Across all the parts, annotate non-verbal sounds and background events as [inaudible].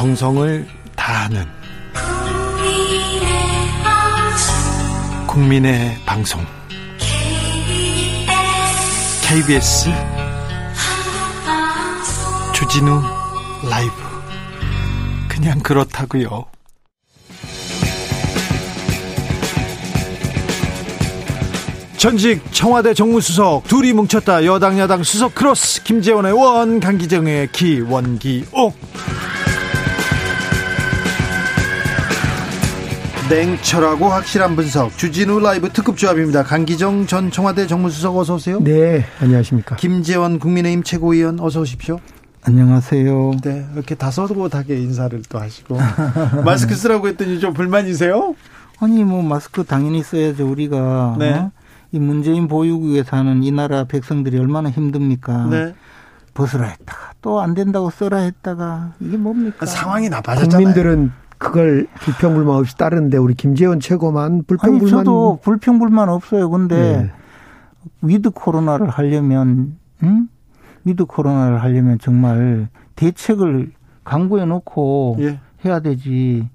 정성을 다하는 국민의 방송. KBS 주진우 라이브. 그냥 그렇다고요. 전직 청와대 정무수석 둘이 뭉쳤다. 여당 야당 수석 크로스. 김재원의 원 강기정의 기 원기옥 냉철하고 확실한 분석 주진우 라이브 특급 조합입니다. 강기정 전 청와대 정무수석 어서 오세요. 네, 안녕하십니까. 김재원 국민의힘 최고위원 어서 오십시오. 안녕하세요. 네, 이렇게 다소곳하게 인사를 또 하시고 [laughs] 마스크 쓰라고 했더니 좀 불만이세요? 아니 뭐 마스크 당연히 써야죠 우리가. 네. 어? 이 문재인 보유국에 사는 이 나라 백성들이 얼마나 힘듭니까? 네. 벗으라 했다가 또 안 된다고 써라 했다가 이게 뭡니까? 상황이 나빠졌잖아요. 국민들은 그걸 불평불만 없이 따르는데 우리 김재원 최고만 아니 불평불만 저도 불평불만 없어요. 근데 네. with 코로나를 하려면 응? with 코로나를 하려면 정말 대책을 강구해 놓고 예. 해야 되지.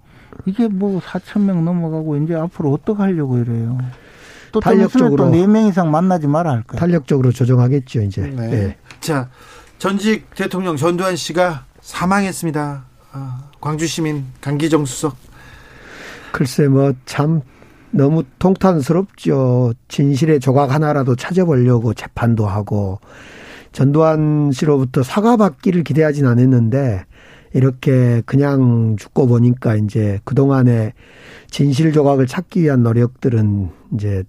이게 뭐 4천 명 넘어가고 이제 앞으로 어떻게 하려고 이래요. 또 탄력적으로. 또네 명 이상 만나지 말아 할 거예요. 탄력적으로 조정하겠죠 이제. 네. 네. 자, 전직 대통령 전두환 씨가 사망했습니다. 아, 광주 시민 강기정 수석. 글쎄 뭐 참 너무 통탄스럽죠. 진실의 조각 하나라도 찾아보려고 재판도 하고 전두환 씨로부터 사과받기를 기대하진 않았는데 이렇게 그냥 죽고 보니까 이제 그동안의 진실 조각을 찾기 위한 노력들은 이제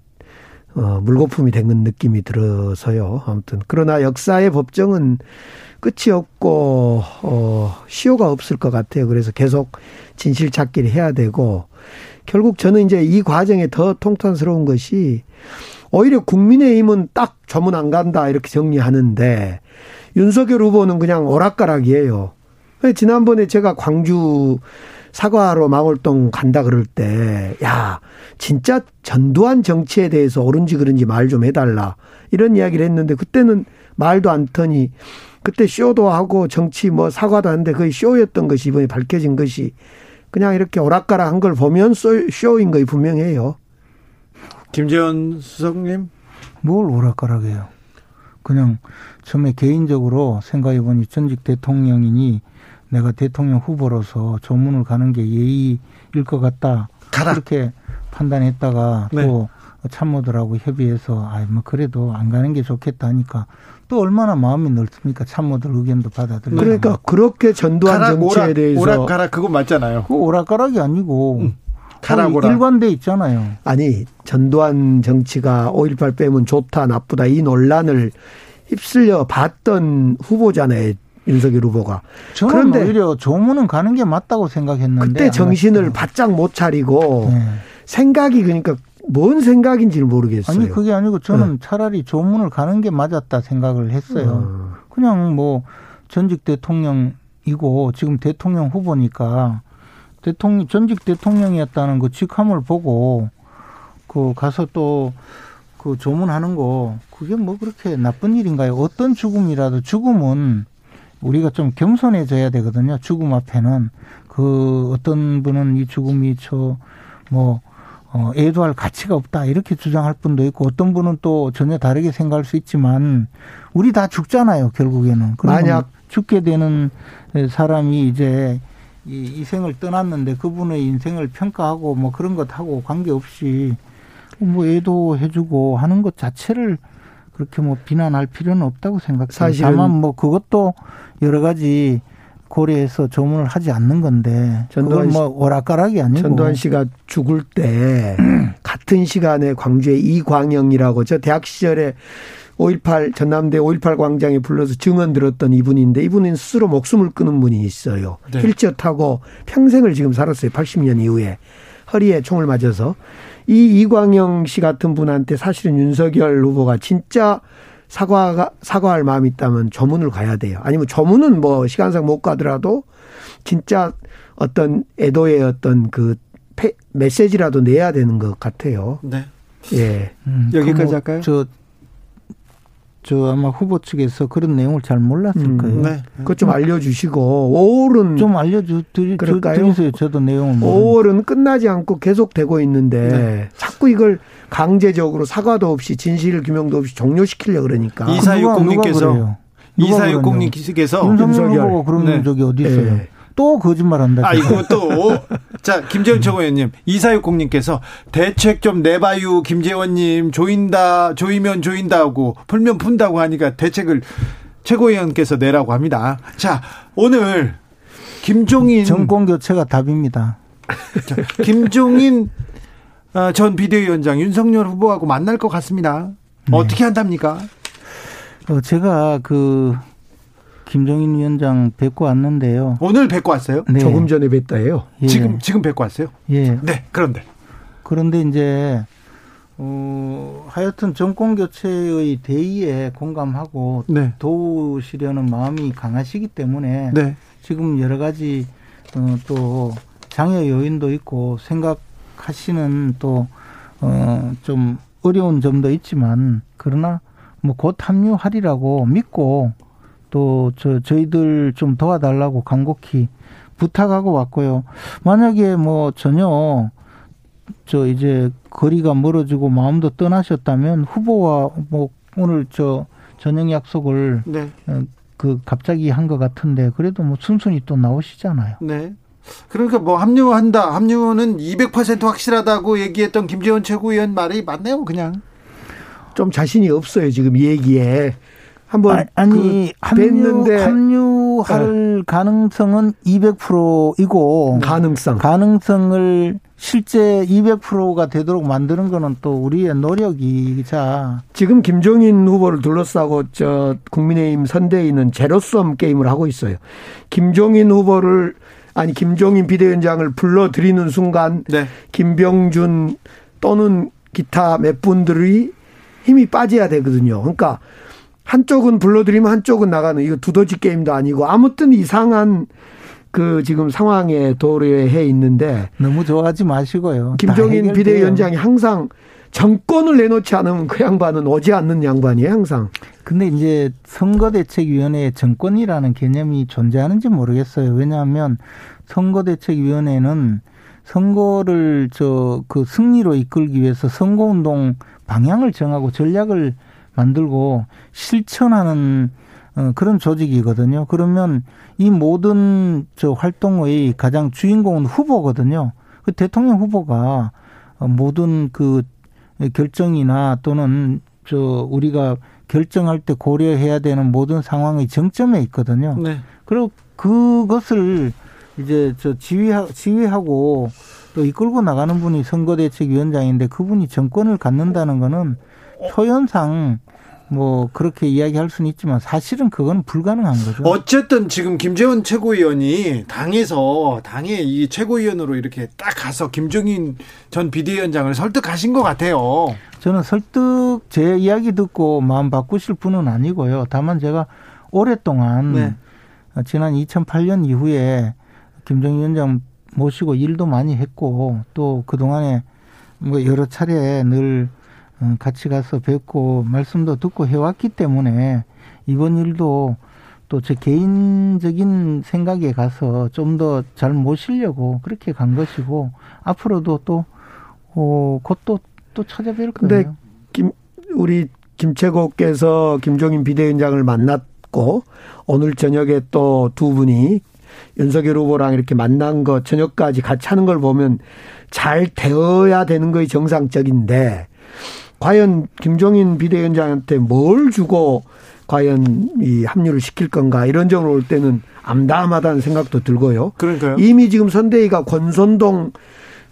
어, 물거품이 된 느낌이 들어서요. 아무튼 그러나 역사의 법정은 끝이 없고 어, 시효가 없을 것 같아요. 그래서 계속 진실 찾기를 해야 되고 결국 저는 이제 이 과정에 더 통탄스러운 것이 오히려 국민의힘은 딱 조문 안 간다 이렇게 정리하는데 윤석열 후보는 그냥 오락가락이에요. 지난번에 제가 광주 사과로 망월동 간다 그럴 때, 야, 진짜 전두환 정치에 대해서 옳은지 그른지 말 좀 해달라. 이런 이야기를 했는데, 그때는 말도 안 터니, 그때 쇼도 하고 정치 뭐 사과도 하는데 거의 쇼였던 것이 이번에 밝혀진 것이 그냥 이렇게 오락가락 한 걸 보면 쇼- 쇼인 거이 분명해요. 김재원 수석님. 뭘 오락가락해요. 그냥 처음에 개인적으로 생각해 보니 전직 대통령이니 내가 대통령 후보로서 조문을 가는 게 예의일 것 같다. 가라. 그렇게 판단했다가 네. 또 참모들하고 협의해서 아이 뭐 그래도 안 가는 게 좋겠다 하니까 또 얼마나 마음이 넓습니까? 참모들 의견도 받아들이고. 그러니까 그렇게 전두환 가라, 정치에 오락, 대해서 오락 가라 그거 맞잖아요. 그 오락가락이 아니고 가라, 거의 오락. 일관돼 있잖아요. 아니 전두환 정치가 5.18 빼면 좋다 나쁘다 이 논란을 휩쓸려 봤던 후보잖아요 윤석열 후보가 그런데 오히려 조문은 가는 게 맞다고 생각했는데 그때 안 정신을 갔죠. 바짝 못 차리고 네. 생각이 그러니까 뭔 생각인지 를 모르겠어요. 아니 그게 아니고 저는 차라리 조문을 가는 게 맞았다 생각을 했어요. 어. 그냥 뭐 전직 대통령이고 지금 대통령 후보니까 대통령 전직 대통령이었다는 그 직함을 보고 그 가서 또 그 조문하는 거 그게 뭐 그렇게 나쁜 일인가요? 어떤 죽음이라도 죽음은 우리가 좀 겸손해져야 되거든요. 죽음 앞에는. 그 어떤 분은 이 죽음이 저뭐 어, 애도할 가치가 없다. 이렇게 주장할 분도 있고 어떤 분은 또 전혀 다르게 생각할 수 있지만 우리 다 죽잖아요 결국에는. 만약- 죽게 되는 사람이 이제 이 이 생을 떠났는데 그분의 인생을 평가하고 뭐 그런 것 하고 관계없이 뭐 애도해주고 하는 것 자체를 그렇게 뭐 비난할 필요는 없다고 생각해요. 사실은- 다만 뭐 그것도 여러 가지 고려해서 조문을 하지 않는 건데 전두환 그건 뭐 오락가락이 아니고 전두환 씨가 죽을 때 [clears throat] 같은 시간에 광주에 이광영이라고 저 대학 시절에 5.18 전남대 5.18 광장에 불러서 증언 들었던 이분인데 이분은 스스로 목숨을 끊은 분이 있어요. 네. 휠체어 타고 평생을 지금 살았어요. 80년 이후에 허리에 총을 맞아서 이 이광영 씨 같은 분한테 사실은 윤석열 후보가 진짜 사과가 사과할 마음이 있다면 조문을 가야 돼요. 아니면 조문은 뭐 시간상 못 가더라도 진짜 어떤 애도의 어떤 그 페- 메시지라도 내야 되는 것 같아요. 네. 예. 음, 여기까지 그뭐 할까요? 저 저 아마 후보 측에서 그런 내용을 잘 몰랐을 음, 거예요. 네. 그것 좀 알려주시고 5월은 좀 알려주 드리세요. 저도 내용을. 5월은 끝나지 않고 계속 되고 있는데 네. 자꾸 이걸 강제적으로 사과도 없이 진실 규명도 없이 종료시키려 그러니까. 이사육공님께서 이사육공님께서 윤석열 후보가 그런 네. 적이 어디 있어요? 네. 또 거짓말한다. 아 이거 또. 자 김재원 최고위원님 이사육공님께서 대책 좀 내봐요 김재원님 조인다 조이면 조인다고 풀면 푼다고 하니까 대책을 최고위원께서 내라고 합니다. 자 오늘 김종인 정권 교체가 답입니다. 자, 김종인 어, 전 비대위원장 윤석열 후보하고 만날 것 같습니다. 네. 어떻게 한답니까? 어, 제가 그 김종인 위원장 뵙고 왔는데요. 오늘 뵙고 왔어요? 네. 조금 전에 뵀다예요. 예. 지금 지금 뵙고 왔어요? 예. 네. 그런데 그런데 이제 어 하여튼 정권 교체의 대의에 공감하고 네. 도우시려는 마음이 강하시기 때문에 네. 지금 여러 가지 어, 또 장애 요인도 있고 생각하시는 또 어 좀 어려운 점도 있지만 그러나 뭐 곧 합류하리라고 믿고 또 저 저희들 좀 도와달라고 간곡히 부탁하고 왔고요. 만약에 뭐 전혀 저 이제 거리가 멀어지고 마음도 떠나셨다면 후보와 뭐 오늘 저 저녁 약속을 네. 어, 그 갑자기 한 것 같은데 그래도 뭐 순순히 또 나오시잖아요. 네. 그러니까 뭐 합류한다. 합류는 200% 확실하다고 얘기했던 김재원 최고위원 말이 맞네요, 그냥. 좀 자신이 없어요, 지금 얘기에. 한번 아니 그 합류 합류할 네. 가능성은 200%이고 가능성 가능성을 실제 200%가 되도록 만드는 거는 또 우리의 노력이자 지금 김종인 후보를 둘러싸고 저 국민의힘 선대위는 제로섬 게임을 하고 있어요. 김종인 후보를 아니 김종인 비대위원장을 불러들이는 순간 네. 김병준 또는 기타 몇 분들이 힘이 빠져야 되거든요. 그러니까 한쪽은 불러들이면 한쪽은 나가는 이거 두더지 게임도 아니고 아무튼 이상한 그 지금 상황에 도래해 있는데 너무 좋아하지 마시고요. 김종인 비대위원장이 항상 정권을 내놓지 않으면 그 양반은 오지 않는 양반이에요, 항상. 근데 이제 선거대책위원회에 정권이라는 개념이 존재하는지 모르겠어요. 왜냐하면 선거대책위원회는 선거를 저 그 승리로 이끌기 위해서 선거운동 방향을 정하고 전략을 만들고 실천하는 어, 그런 조직이거든요. 그러면 이 모든 저 활동의 가장 주인공은 후보거든요. 그 대통령 후보가 모든 그 결정이나 또는 저 우리가 결정할 때 고려해야 되는 모든 상황의 정점에 있거든요. 네. 그리고 그것을 이제 저 지휘하, 지휘하고 또 이끌고 나가는 분이 선거대책위원장인데 그분이 정권을 갖는다는 거는 표현상 뭐 그렇게 이야기할 수는 있지만 사실은 그건 불가능한 거죠. 어쨌든 지금 김재원 최고위원이 당에서 당의 이 최고위원으로 이렇게 딱 가서 김종인 전 비대위원장을 설득하신 것 같아요. 저는 설득 제 이야기 듣고 마음 바꾸실 분은 아니고요. 다만 제가 오랫동안 네. 지난 2008년 이후에 김정인 위원장 모시고 일도 많이 했고 또 그동안에 뭐 여러 차례 늘 어, 같이 가서 뵙고 말씀도 듣고 해왔기 때문에 이번 일도 또 제 개인적인 생각에 가서 좀 더 잘 모시려고 그렇게 간 것이고 앞으로도 또 어, 곧또 또 찾아뵐 거예요. 김 우리 김채국께서 김종인 비대위원장을 만났고 오늘 저녁에 또 두 분이 윤석열 후보랑 이렇게 만난 거 저녁까지 같이 하는 걸 보면 잘 되어야 되는 거이 정상적인데 과연 김종인 비대위원장한테 뭘 주고 과연 이 합류를 시킬 건가 이런 점으로 올 때는 암담하다는 생각도 들고요. 그러니까요. 이미 지금 선대위가 권선동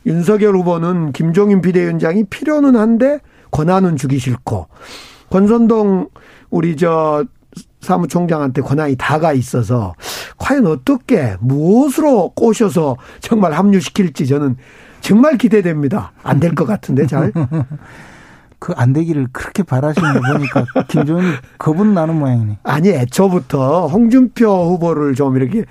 윤석열 후보는 김종인 비대위원장이 필요는 한데 권한은 주기 싫고 권선동 우리 저 사무총장한테 권한이 다가 있어서 과연 어떻게 무엇으로 꼬셔서 정말 합류시킬지 저는 정말 기대됩니다. 안 될 것 같은데 잘. [laughs] 그 안 되기를 그렇게 바라시는 거 보니까 [laughs] 김종인이 겁은 나는 모양이네. 아니 애초부터 홍준표 후보를 좀 이렇게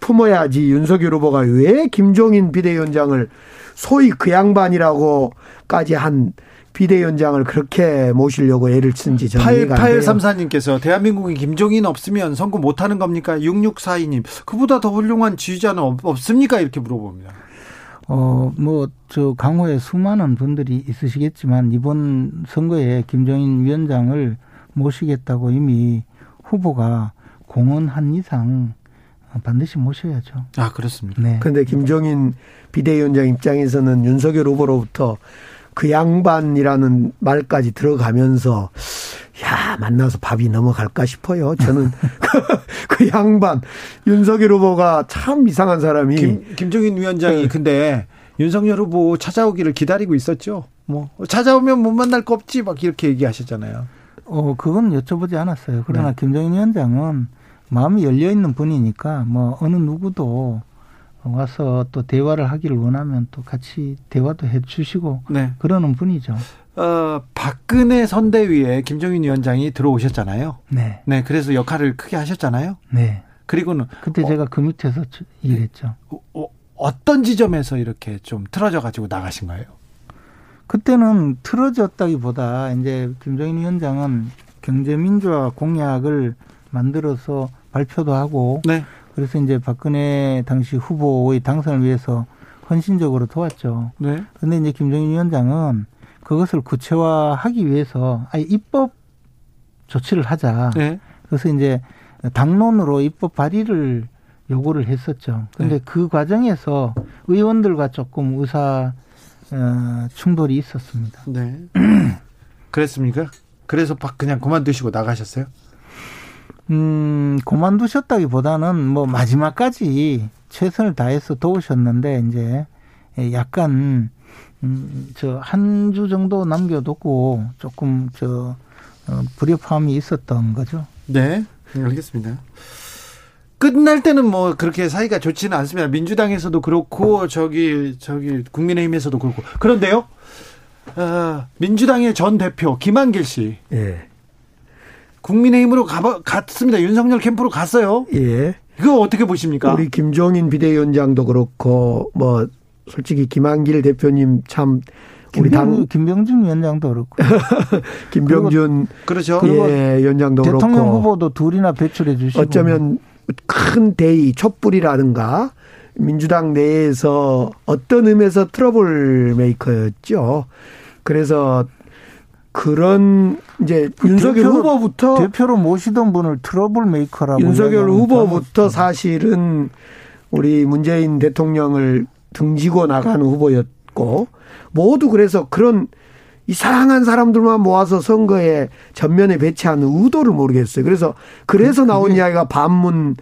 품어야지 윤석열 후보가 왜 김종인 비대위원장을 소위 그 양반이라고까지 한 비대위원장을 그렇게 모시려고 애를 쓴지 저는 이해가 안 돼요. 8834님께서 대한민국이 김종인 없으면 선거 못하는 겁니까? 6642님 그보다 더 훌륭한 지휘자는 없, 없습니까? 이렇게 물어봅니다. 어, 뭐, 저, 강호에 수많은 분들이 있으시겠지만, 이번 선거에 김정인 위원장을 모시겠다고 이미 후보가 공언한 이상 반드시 모셔야죠. 아, 그렇습니다. 네. 그런데 김종인 비대위원장 입장에서는 윤석열 후보로부터 그 양반이라는 말까지 들어가면서 야 만나서 밥이 넘어갈까 싶어요. 저는 [laughs] 그 양반 윤석열 후보가 참 이상한 사람이 김, 김종인 위원장이 네. 근데 윤석열 후보 찾아오기를 기다리고 있었죠. 뭐 찾아오면 못 만날 거 없지 막 이렇게 얘기하셨잖아요. 어, 그건 여쭤보지 않았어요. 그러나 네. 김정인 위원장은 마음이 열려 있는 분이니까 뭐 어느 누구도 와서 또 대화를 하기를 원하면 또 같이 대화도 해 주시고 네. 그러는 분이죠. 어, 박근혜 선대위에 김종인 위원장이 들어오셨잖아요. 네. 네, 그래서 역할을 크게 하셨잖아요. 네. 그리고는 그때 어, 제가 그 밑에서 일했죠. 어, 어떤 지점에서 이렇게 좀 틀어져 가지고 나가신 거예요? 그때는 틀어졌다기보다 이제 김정인 위원장은 경제민주화 공약을 만들어서 발표도 하고 네. 그래서 이제 박근혜 당시 후보의 당선을 위해서 헌신적으로 도왔죠. 네. 그런데 이제 김정인 위원장은 그것을 구체화하기 위해서 아예 입법 조치를 하자. 네. 그래서 이제 당론으로 입법 발의를 요구를 했었죠. 근데 네. 그 과정에서 의원들과 조금 의사 어, 충돌이 있었습니다. 네. [clears throat] 그랬습니까? 그래서 박 그냥 그만두시고 나가셨어요? 음, 그만두셨다기보다는 뭐 마지막까지 최선을 다해서 도우셨는데 이제 약간 음, 저 한 주 정도 남겨두고 조금 저 어, 불협화음이 있었던 거죠. 네. 알겠습니다. 끝날 때는 뭐 그렇게 사이가 좋지는 않습니다. 민주당에서도 그렇고 저기 저기 국민의힘에서도 그렇고 그런데요. 어, 민주당의 전 대표 김한길 씨 예. 국민의힘으로 가 갔습니다. 윤석열 캠프로 갔어요. 예. 이거 어떻게 보십니까? 우리 김종인 비대위원장도 그렇고 뭐 솔직히 김한길 대표님 참 우리 김병, 당 김병준 위원장도 그렇고 [laughs] 김병준 그렇죠. 예, 위원장도 대통령 그렇고 후보도 둘이나 배출해 주시고 어쩌면 큰 대의 촛불이라든가 민주당 내에서 어떤 의미에서 trouble maker였죠. 그래서 그런 이제 윤석열 대표로- 후보부터 대표로 모시던 분을 trouble maker라고 윤석열 후보부터. 사실은 우리 문재인 대통령을 등지고 나가는 후보였고 모두 그래서 그런 이상한 사람들만 모아서 선거에 전면에 배치하는 의도를 모르겠어요. 그래서 그래서 나온 그게- 이야기가 반문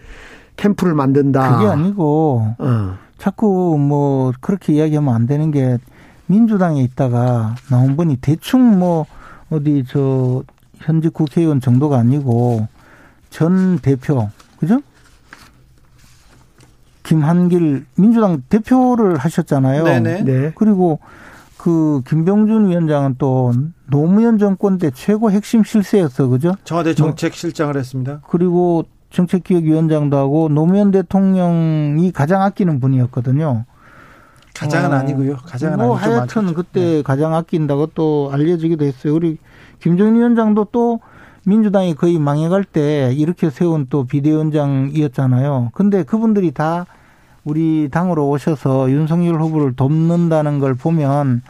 캠프를 만든다. 그게 아니고 어. 자꾸 뭐 그렇게 이야기하면 안 되는 게 민주당에 있다가 나온 분이 대충 뭐 어디 저 현직 국회의원 정도가 아니고 전 대표 그죠? 김한길 민주당 대표를 하셨잖아요. 네네. 네. 그리고 그 김병준 위원장은 또 노무현 정권 때 최고 핵심 실세였어, 그죠? 청와대 정책실장을 했습니다. 그리고 정책기획위원장도 하고 노무현 대통령이 가장 아끼는 분이었거든요. 가장은 어, 아니고요. 가장은 뭐 아니고 좀 하여튼. 그때 네. 가장 아낀다고 또 알려지기도 했어요. 우리 김정인 위원장도 또 민주당이 거의 망해갈 때 이렇게 세운 또 비대위원장이었잖아요. 근데 그분들이 다 우리 당으로 오셔서 윤석열 후보를 돕는다는 걸 보면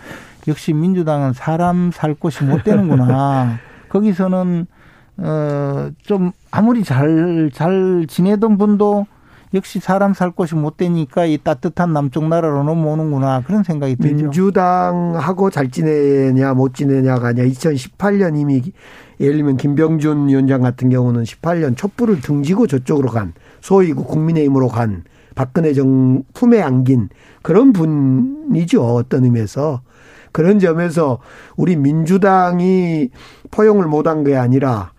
역시 민주당은 사람 살 곳이 못 되는구나. [laughs] 거기서는 어좀 아무리 잘잘 지내던 분도 역시 사람 살 곳이 못 되니까 이 따뜻한 남쪽 나라로 넘어오는구나 그런 생각이 들죠. 민주당하고 잘 지내냐 못 지내냐가 아니라 2018년 이미 예를 들면 김병준 위원장 같은 경우는 18년 촛불을 등지고 저쪽으로 간 소위 그 국민의힘으로 간 박근혜 정 품에 안긴 그런 분이죠 어떤 의미에서 그런 점에서 우리 민주당이 포용을 못한 게 아니라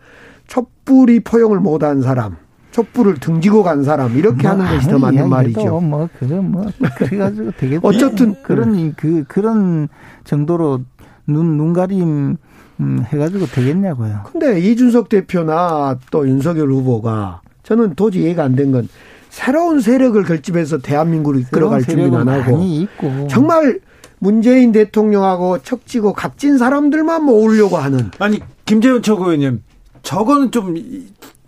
촛불이 포용을 못한 사람 촛불을 등지고 간 사람 이렇게 하는 것이 더 맞는 말이죠. 뭐 그런 뭐 그래가지고 되게 [laughs] 어쨌든 그런 그 그런 정도로 눈 눈가림 음, 해가지고 되겠냐고요. 근데 이준석 대표나 또 윤석열 후보가 저는 도저히 이해가 안 된 건 새로운 세력을 결집해서 대한민국을 이끌어갈 준비는 안 하고 많이 있고 정말 문재인 대통령하고 척지고 값진 사람들만 모으려고 하는. 아니 김재원 최고위원님 저거는 좀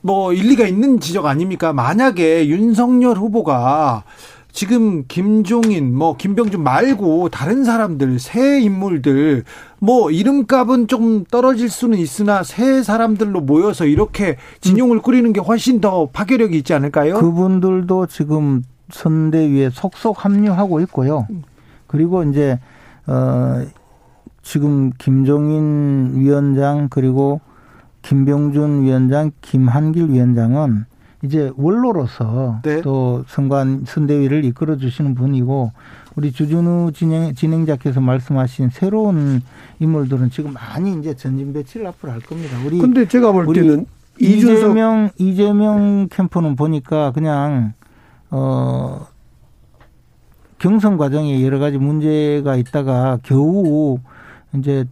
뭐 일리가 있는 지적 아닙니까? 만약에 윤석열 후보가 지금 김종인, 뭐 김병준 말고 다른 사람들, 새 인물들, 뭐 이름값은 좀 떨어질 수는 있으나 새 사람들로 모여서 이렇게 진용을 꾸리는 게 훨씬 더 파괴력이 있지 않을까요? 그분들도 지금 선대위에 속속 합류하고 있고요. 그리고 이제 어 지금 김종인 위원장 그리고 김병준 위원장, 김한길 위원장은 이제 원로로서 네. 또 선관 선대위를 이끌어 주시는 분이고 우리 주준우 진행, 진행자께서 말씀하신 새로운 인물들은 지금 많이 이제 전진 배치를 앞으로 할 겁니다. 우리 근데 제가 볼 때는 이재명 이재명 캠프는 보니까 그냥 어 경선 과정에 여러 가지 문제가 있다가 겨우 이제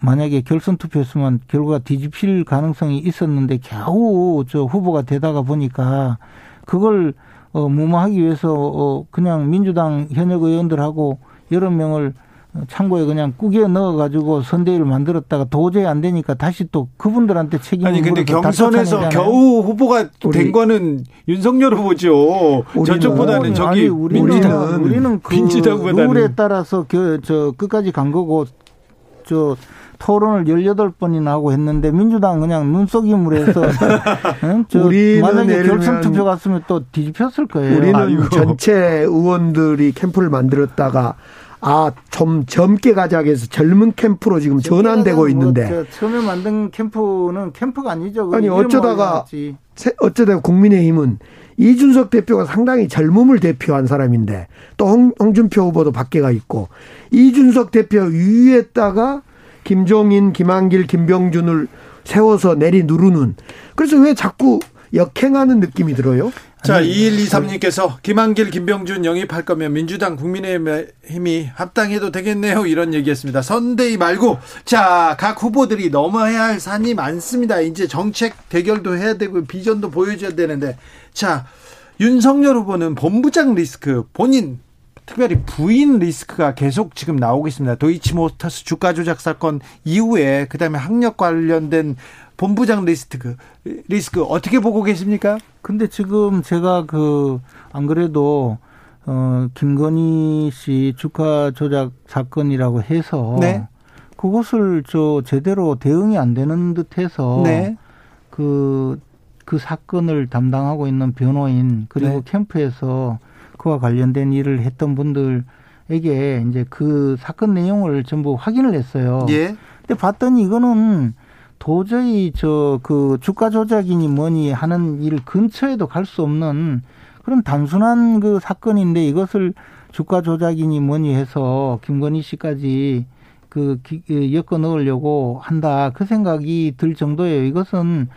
만약에 결선 투표였으면 결과가 뒤집힐 가능성이 있었는데 겨우 저 후보가 되다가 보니까 그걸 어 무마하기 위해서 어 그냥 민주당 현역 의원들하고 여러 명을 창고에 그냥 꾸겨 넣어가지고 선대위를 만들었다가 도저히 안 되니까 다시 또 그분들한테 책임을 아니 근데 경선에서 겨우 후보가 된 거는 윤석열 후보죠. 저쪽보다는 저기 아니, 우리는, 민주당. 우리는 그 민주당보다는. 룰에 따라서 그, 저 끝까지 간 거고 저 토론을 18번이나 하고 했는데 민주당 그냥 눈속임으로 해서 [laughs] 응? 저 만약에 결선 투표 갔으면 또 뒤집혔을 거예요. 우리는 아이고. 전체 의원들이 캠프를 만들었다가 아, 좀 젊게 가자 해서 젊은 캠프로 지금 전환되고 뭐 있는데. 뭐 처음에 만든 캠프는 캠프가 아니죠. 아니, 어쩌다가, 어쩌다가 국민의힘은 이준석 대표가 상당히 젊음을 대표한 사람인데 또 홍, 홍준표 후보도 밖에가 있고 이준석 대표 위에다가 김종인, 김한길, 김병준을 세워서 내리 누르는 그래서 왜 자꾸 역행하는 느낌이 들어요? 자, 2123님께서 김한길, 김병준 영입할 거면 민주당 국민의힘이 합당해도 되겠네요. 이런 얘기했습니다. 선대위 말고, 자, 각 후보들이 넘어야 할 산이 많습니다. 이제 정책 대결도 해야 되고, 비전도 보여줘야 되는데, 자, 윤석열 후보는 본부장 리스크, 본인 특별히 부인 리스크가 계속 지금 나오고 있습니다. 도이치모터스 주가 조작 사건 이후에 그다음에 학력 관련된 본부장 리스크 리스크 어떻게 보고 계십니까? 근데 지금 제가 그 안 그래도 어 김건희 씨 주가 조작 사건이라고 해서 네. 그것을 저 제대로 대응이 안 되는 듯해서 네. 그그 그 사건을 담당하고 있는 변호인 그리고 네. 캠프에서 그와 관련된 일을 했던 분들에게 이제 그 사건 내용을 전부 확인을 했어요. 예. 근데 봤더니 이거는 도저히 저 그 주가 조작이니 뭐니 하는 일 근처에도 갈 수 없는 그런 단순한 그 사건인데 이것을 주가 조작이니 뭐니 해서 김건희 씨까지 그 엮어 넣으려고 한다 그 생각이 들 정도예요. 이것은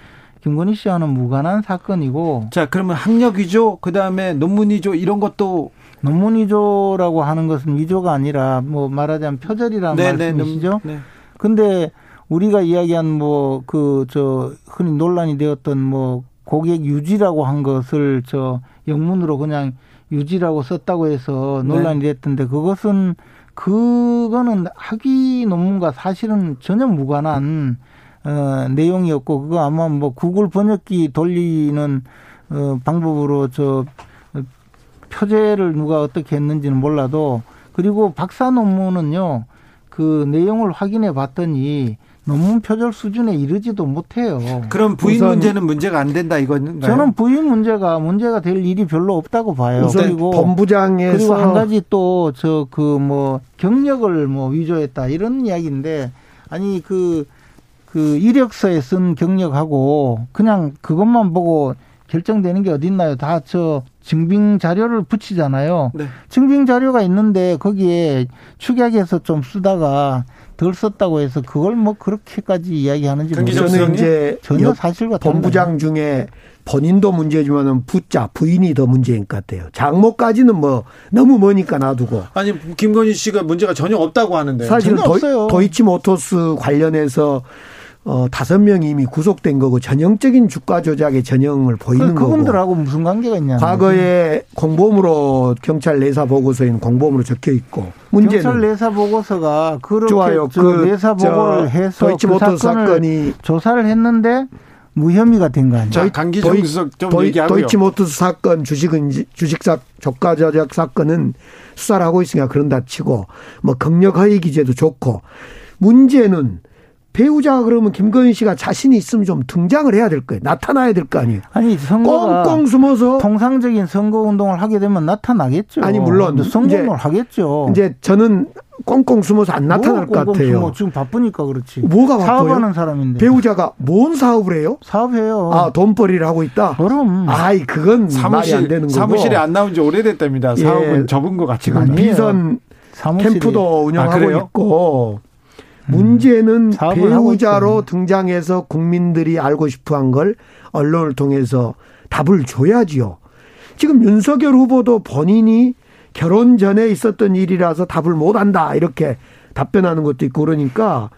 김건희 씨와는 무관한 사건이고. 자, 그러면 학력 위조, 그 다음에 논문 위조 이런 것도 논문 위조라고 하는 것은 위조가 아니라 뭐 말하자면 표절이라는 네, 네 말씀이시죠. 네, 네. 근데 우리가 이야기한 뭐 그 저 흔히 논란이 되었던 뭐 고객 유지라고 한 것을 저 영문으로 그냥 유지라고 썼다고 해서 논란이 네. 됐던데 그것은 그거는 학위 논문과 사실은 전혀 무관한 어, 내용이었고 그거 아마 뭐 구글 번역기 돌리는 어, 방법으로 저 표제를 누가 어떻게 했는지는 몰라도 그리고 박사 논문은요 그 내용을 확인해 봤더니 논문 표절 수준에 이르지도 못해요. 그럼 부인 문제는 문제가 안 된다 이거인가요? 저는 부인 문제가 문제가 될 일이 별로 없다고 봐요. 그리고 본부장에서 그리고 한 가지 또 저 그 뭐 경력을 뭐 위조했다 이런 이야기인데 아니 그 그 이력서에 쓴 경력하고 그냥 그것만 보고 결정되는 게 어딨나요? 다 저 증빙 자료를 붙이잖아요. 네. 증빙 자료가 있는데 거기에 축약해서 좀 쓰다가 덜 썼다고 해서 그걸 뭐 그렇게까지 이야기하는지 모르겠어요. 이제 전혀 사실과 본부장 중에 본인도 문제지만은 부자 부인이 더 문제인 것 같아요. 장모까지는 뭐 너무 머니까 놔두고. 아니 김건희 씨가 문제가 전혀 없다고 하는데. 사실은 도, 도이치 모터스 관련해서 어, 다섯 명이 이미 구속된 거고 전형적인 주가 조작의 전형을 보이는 그, 그분들하고 무슨 관계가 있냐. 과거에 공범으로 경찰 내사 보고서에는 공범으로 적혀 있고 문제는 경찰 내사 보고서가 그렇게 좋아요. 그 내사 보고를 해서 도이치모터 그 사건이 조사를 했는데 무혐의가 된 거 아니에요? 자, 강기정 수석 좀 도이, 얘기하고요. 도이치모터스 사건 주식은 주식사 조가 조작 사건은 수사를 하고 있으니까 그런다 치고 뭐 경력 허위 기재도 좋고 문제는 배우자가 그러면 김건희 씨가 자신이 있으면 좀 등장을 해야 될 거예요. 나타나야 될 거 아니에요. 아니 선거가 꽁꽁 숨어서 통상적인 선거 운동을 하게 되면 나타나겠죠. 아니 물론 선거 운동을 하겠죠. 이제 저는 꽁꽁 숨어서 안 나타날 것 같아요. 숨어. 지금 바쁘니까 그렇지. 뭐가 바빠요? 사업하는 사람인데. 배우자가 뭔 사업을 해요? 사업해요. 아 돈벌이를 하고 있다. 그럼. 아이 그건 사무실, 말이 안 되는 거고. 사무실에 안 나온 지 오래됐답니다. 사업은 예. 접은 것 같지가 않아요. 비선 사무실이. 캠프도 운영하고 아, 있고. 문제는 음, 배우자로 등장해서 국민들이 알고 싶어 한 걸 언론을 통해서 답을 줘야지요. 지금 윤석열 후보도 본인이 결혼 전에 있었던 일이라서 답을 못 한다. 이렇게 답변하는 것도 있고 그러니까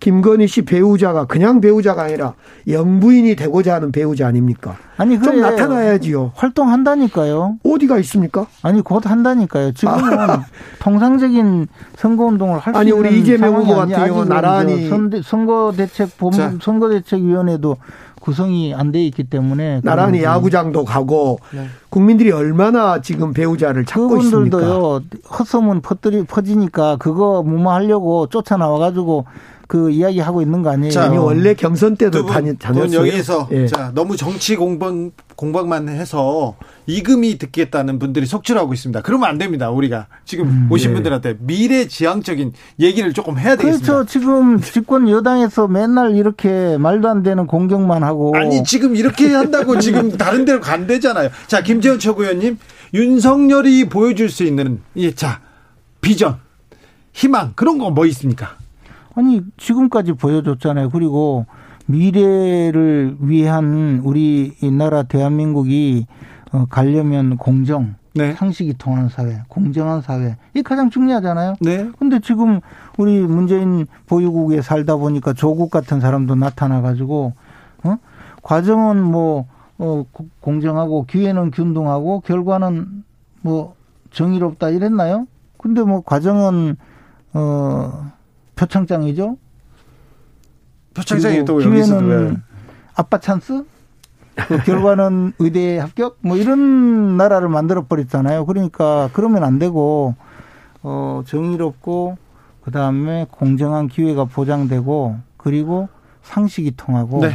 김건희 씨 배우자가 그냥 배우자가 아니라 영부인이 되고자 하는 배우자 아닙니까? 아니 좀 나타나야지요. 활동한다니까요. 어디가 있습니까? 아니 곧 한다니까요. 지금은 아. 통상적인 선거 운동을 할 수 있는 우리 이재명 후보 같은 경우 나란히 선거 대책 본 선거 대책 위원회도 구성이 안 돼 있기 때문에 나란히 야구장도 가고 네. 국민들이 얼마나 지금 배우자를 찾고 있습니까? 그분들도요 헛소문 퍼뜨리 퍼지니까 그거 무마하려고 쫓아 나와 가지고 그 이야기 하고 있는 거 아니에요? 자, 아니, 원래 경선 때도 다녔, 다녔어요. 여기에서 예. 자 너무 정치 공방 공방만 해서 이금이 듣겠다는 분들이 속출하고 있습니다. 그러면 안 됩니다. 우리가 지금 음, 오신 네. 분들한테 미래 지향적인 얘기를 조금 해야 되겠습니다. 그렇죠. 지금 집권 여당에서 맨날 이렇게 말도 안 되는 공격만 하고 아니 지금 이렇게 한다고 지금 [laughs] 다른 데로 간대잖아요. 자 김재원 최고위원님 윤석열이 보여줄 수 있는 예 자 비전 희망 그런 거 뭐 있습니까? 아니 지금까지 보여줬잖아요. 그리고 미래를 위한 우리 이 나라 대한민국이 어, 가려면 공정, 네. 상식이 통하는 사회, 공정한 사회 이 가장 중요하잖아요. 네. 근데 지금 우리 문재인 보유국에 살다 보니까 조국 같은 사람도 나타나 가지고 어? 과정은 뭐 어, 공정하고 기회는 균등하고 결과는 뭐 정의롭다 이랬나요? 근데 뭐 과정은 어 표창장이죠. 표창장이 또 기회는 아빠 찬스? 그 결과는 [laughs] 의대 합격? 뭐 이런 나라를 만들어 버렸잖아요. 그러니까 그러면 안 되고 어 정의롭고 그다음에 공정한 기회가 보장되고 그리고 상식이 통하고 네.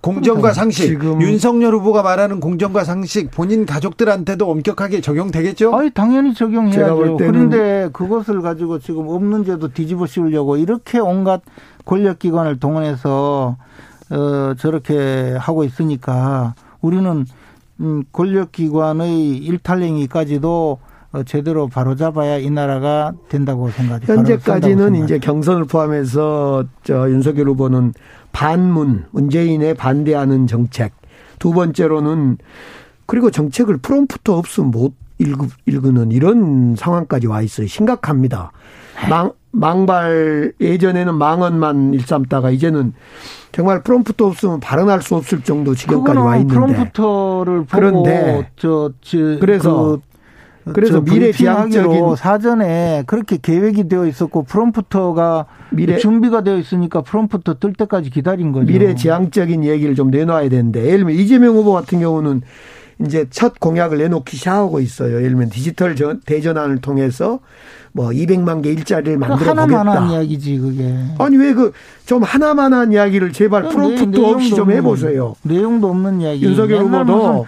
공정과 상식. 지금 윤석열 후보가 말하는 공정과 상식 본인 가족들한테도 엄격하게 적용되겠죠? 아니 당연히 적용해야죠. 그런데 그것을 가지고 지금 없는 죄도 뒤집어 씌우려고 이렇게 온갖 권력기관을 동원해서 어 저렇게 하고 있으니까 우리는 음 권력기관의 일탈행위까지도 어, 제대로 바로잡아야 이 나라가 된다고 생각합니다. 현재까지는 이제 경선을 포함해서 저 윤석열 후보는 반문, 문재인에 반대하는 정책. 두 번째로는 그리고 정책을 프롬프트 없으면 못 읽, 읽는 이런 상황까지 와 있어요. 심각합니다. 망, 망발, 예전에는 망언만 일삼다가 이제는 정말 프롬프트 없으면 발언할 수 없을 정도 지경까지 와 있는데. 프롬프터를 보고 그런데 저, 저 그래서 그 그래서 미래 지향적인 사전에 그렇게 계획이 되어 있었고 프롬프터가 미래 준비가 되어 있으니까 프롬프터 뜰 때까지 기다린 거죠. 미래 지향적인 얘기를 좀 내놔야 되는데 예를 들면 이재명 후보 같은 경우는 이제 첫 공약을 내놓기 시작하고 있어요. 예를 들면 디지털 대전환을 통해서 뭐 200만 개 일자리를 만들어 보겠다. 하나만한 이야기지 그게. 아니 왜 그 좀 하나만한 이야기를 제발 프롬프트 없이 좀 해보세요. 내용도 없는 이야기. 윤석열 후보도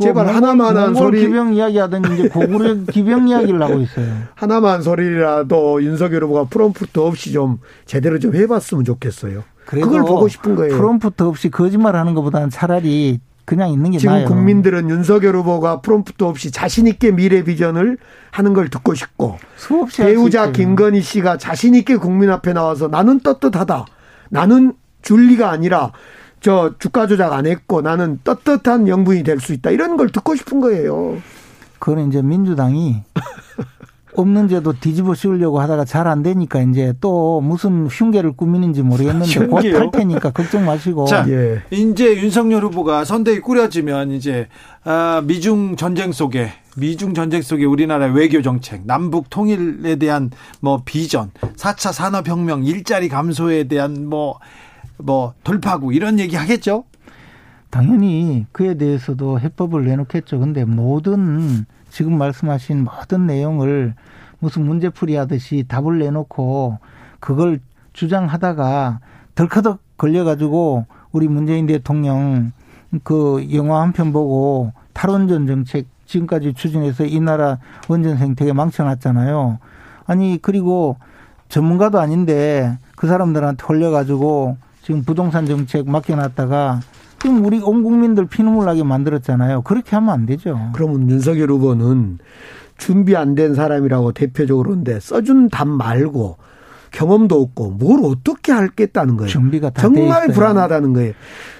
제발 뭐 하나만 한 소리. 기병 이야기 하더니 이제 고구려 [laughs] 기병 이야기를 하고 있어요. 하나만 소리라도 윤석열 후보가 프롬프트 없이 좀 제대로 좀 해봤으면 좋겠어요. 그걸 보고 싶은 거예요. 프롬프트 없이 거짓말 하는 것보다는 차라리 그냥 있는 게 지금 나아요. 국민들은 윤석열 후보가 프롬프트 없이 자신 있게 미래 비전을 하는 걸 듣고 싶고 배우자 김건희 씨가 자신 있게 국민 앞에 나와서 나는 떳떳하다. 나는 줄리가 아니라 저 주가 조작 안 했고 나는 떳떳한 영부인이 될 수 있다. 이런 걸 듣고 싶은 거예요. 그거는 이제 민주당이 [laughs] 없는 죄도 뒤집어 씌우려고 하다가 잘 안 되니까 이제 또 무슨 흉계를 꾸미는지 모르겠는데 곧 할 테니까 걱정 마시고. 자, 예. 이제 윤석열 후보가 선대위 꾸려지면 이제 아, 미중 전쟁 속에 미중 전쟁 속에 우리나라 외교 정책, 남북 통일에 대한 뭐 비전, 4차 산업 혁명, 일자리 감소에 대한 뭐 뭐뭐 돌파구 이런 얘기 하겠죠? 당연히 그에 대해서도 해법을 내놓겠죠. 근데 모든 지금 말씀하신 모든 내용을 무슨 문제풀이 하듯이 답을 내놓고 그걸 주장하다가 덜커덕 걸려가지고 우리 문재인 대통령 그 영화 한 편 보고 탈원전 정책 지금까지 추진해서 이 나라 원전 생태계 망쳐놨잖아요. 아니 그리고 전문가도 아닌데 그 사람들한테 홀려가지고 지금 부동산 정책 맡겨놨다가 지금 우리 온 국민들 피눈물 나게 만들었잖아요. 그렇게 하면 안 되죠. 그러면 윤석열 후보는 준비 안 된 사람이라고 대표적으로인데 써준 답 말고 경험도 없고 뭘 어떻게 할겠다는 거예요. 준비가 정말 불안하다는 거예요.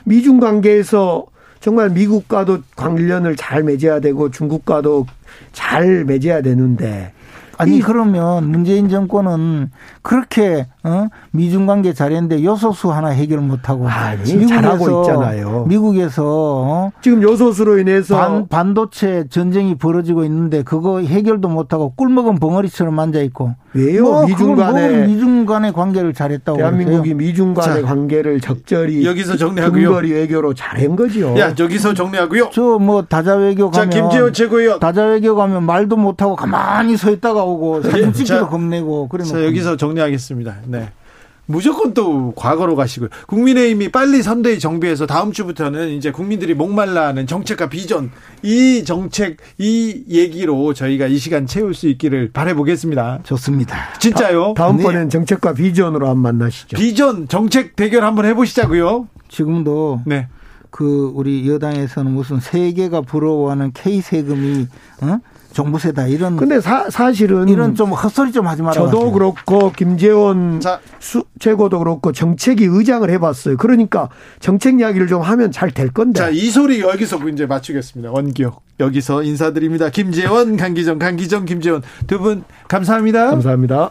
미중 관계에서 정말 미국과도 관련을 잘 맺어야 되고 중국과도 잘 맺어야 되는데 아니 그러면 문재인 정권은 그렇게 어? 미중 관계 잘했는데 요소수 하나 해결 못 하고 아니 잘하고 있잖아요. 미국에서 어? 지금 요소수로 인해서 반, 반도체 전쟁이 벌어지고 있는데 그거 해결도 못 하고 꿀먹은 벙어리처럼 앉아 있고 왜요? 뭐 미중 간의 미중 간의 관계를 잘했다고 대한민국이 그러세요? 미중 간의 관계를 적절히 여기서 정리하고요. 근거리 외교로 잘한 거죠. 야 여기서 정리하고요. 저 뭐 다자 외교 가면 자 김재원 최고위원 다자 외교 가면 말도 못 하고 가만히 서 있다가 오고 사진 찍기도 겁내고 그래. 자 여기서 정리하겠습니다. 네. 무조건 또 과거로 가시고요. 국민의힘이 빨리 선대위 정비해서 다음 주부터는 이제 국민들이 목말라하는 정책과 비전 이 정책 이 얘기로 저희가 이 시간 채울 수 있기를 바라보겠습니다. 좋습니다. 진짜요? 다, 음번엔 네. 정책과 비전으로 한번 만나시죠. 비전 정책 대결 한번 해보시자고요. 지금도 네. 그 우리 여당에서는 무슨 세계가 부러워하는 K 세금이 어? 정부세다 이런. 근데 사, 사실은 이런 좀 헛소리 좀 하지 마라. 저도 그렇고 김재원 자. 수, 최고도 그렇고 정책위 의장을 해봤어요. 그러니까 정책 이야기를 좀 하면 잘 될 건데. 자, 이 소리 여기서 이제 맞추겠습니다. 원기옥 여기서 인사드립니다. 김재원, 강기정, 강기정, 김재원 두 분 감사합니다. 감사합니다.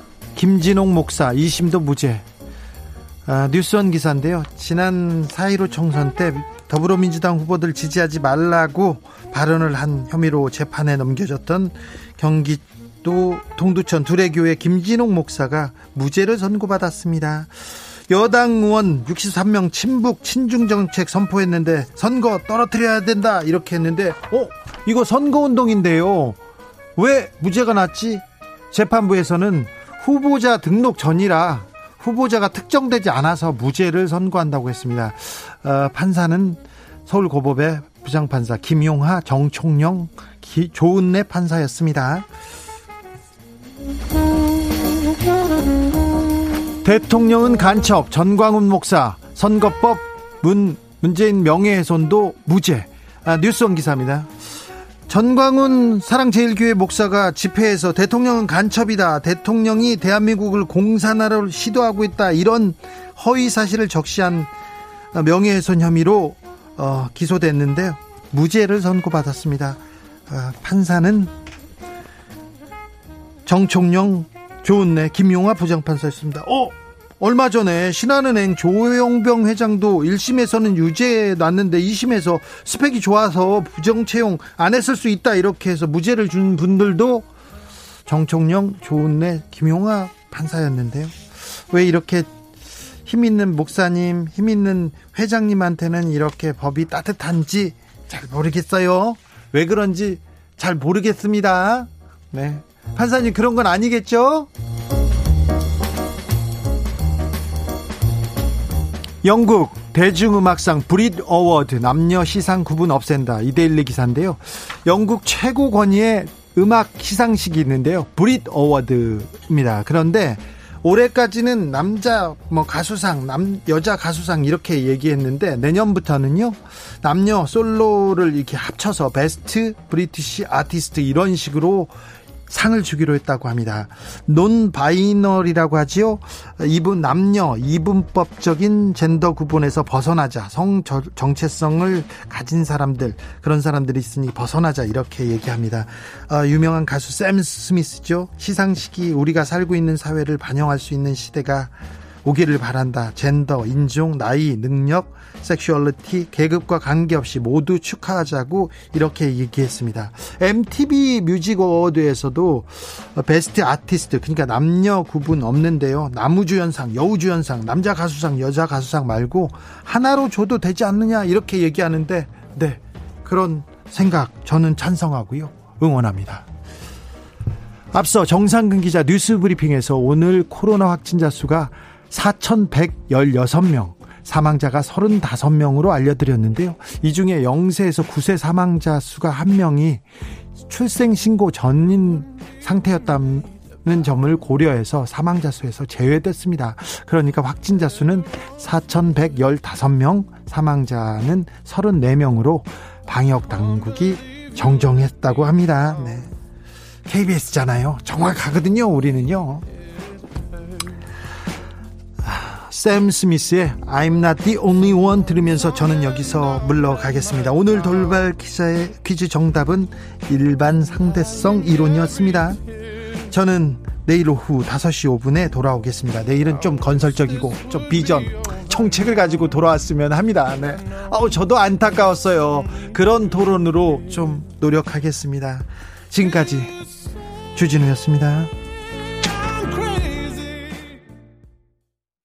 김진홍 목사 2심도 무죄 아, 뉴스원 기사인데요 지난 4.15 총선 때 더불어민주당 후보들 지지하지 말라고 발언을 한 혐의로 재판에 넘겨졌던 경기도 동두천 두레교회 김진홍 목사가 무죄를 선고받았습니다. 여당 의원 63명 친북 친중 정책 선포했는데 선거 떨어뜨려야 된다 이렇게 했는데 어 이거 선거 운동인데요. 왜 무죄가 났지? 재판부에서는 후보자 등록 전이라 후보자가 특정되지 않아서 무죄를 선고한다고 했습니다. 어, 판사는 서울고법의 부장판사 김용하, 정총영, 기, 조은내 판사였습니다. 대통령은 간첩, 전광훈 목사, 선거법, 문, 문재인 명예훼손도 무죄. 아, 뉴스원 기사입니다. 전광훈 사랑제일교회 목사가 집회에서 대통령은 간첩이다. 대통령이 대한민국을 공산화를 시도하고 있다. 이런 허위 사실을 적시한 명예훼손 혐의로 어, 기소됐는데 무죄를 선고받았습니다. 어, 판사는 정총영, 조은래, 김용화 부장판사였습니다. 어, 얼마 전에 신한은행 조용병 회장도 1심에서는 유죄 났는데 2심에서 스펙이 좋아서 부정 채용 안 했을 수 있다 이렇게 해서 무죄를 준 분들도 정총영, 조은래, 김용화 판사였는데요. 왜 이렇게 힘 있는 목사님, 힘 있는 회장님한테는 이렇게 법이 따뜻한지 잘 모르겠어요. 왜 그런지 잘 모르겠습니다. 네. 판사님 그런 건 아니겠죠? 영국 대중음악상 Brit Award 남녀 시상 구분 없앤다 이데일리 기사인데요. 영국 최고 권위의 음악 시상식이 있는데요. Brit Award입니다. 그런데 올해까지는 남자 뭐 가수상, 남 여자 가수상 이렇게 얘기했는데 내년부터는요. 남녀 솔로를 이렇게 합쳐서 best British artist 이런 식으로 상을 주기로 했다고 합니다. non-binary라고 하지요. 이분 남녀 이분법적인 젠더 구분에서 벗어나자 성 정체성을 가진 사람들 그런 사람들이 있으니 벗어나자 이렇게 얘기합니다. 어, 유명한 가수 샘 스미스죠. 시상식이 우리가 살고 있는 사회를 반영할 수 있는 시대가 오기를 바란다. 젠더, 인종, 나이, 능력, 섹슈얼리티, 계급과 관계없이 모두 축하하자고 이렇게 얘기했습니다. MTV Music Award에서도 best artist, 그러니까 남녀 구분 없는데요. 남우주연상, 여우주연상, 남자 가수상, 여자 가수상 말고 하나로 줘도 되지 않느냐 이렇게 얘기하는데 네. 그런 생각 저는 찬성하고요. 응원합니다. 앞서 정상근 기자 뉴스 브리핑에서 오늘 코로나 확진자 수가 4,116명, 사망자가 35명으로 알려드렸는데요. 이 중에 0세에서 9세 사망자 수가 1명이 출생신고 전인 상태였다는 점을 고려해서 사망자 수에서 제외됐습니다. 그러니까 확진자 수는 4,115명, 사망자는 34명으로 방역 당국이 정정했다고 합니다. 네. KBS잖아요. 정확하거든요, 우리는요. 샘 스미스의 I'm not the only one 들으면서 저는 여기서 물러가겠습니다. 오늘 돌발 기사의 퀴즈 정답은 일반 상대성 이론이었습니다. 저는 내일 오후 5시 5분에 돌아오겠습니다. 내일은 좀 건설적이고 좀 비전, 정책을 가지고 돌아왔으면 합니다. 네. 아우, 저도 안타까웠어요. 그런 토론으로 좀 노력하겠습니다. 지금까지 주진우였습니다.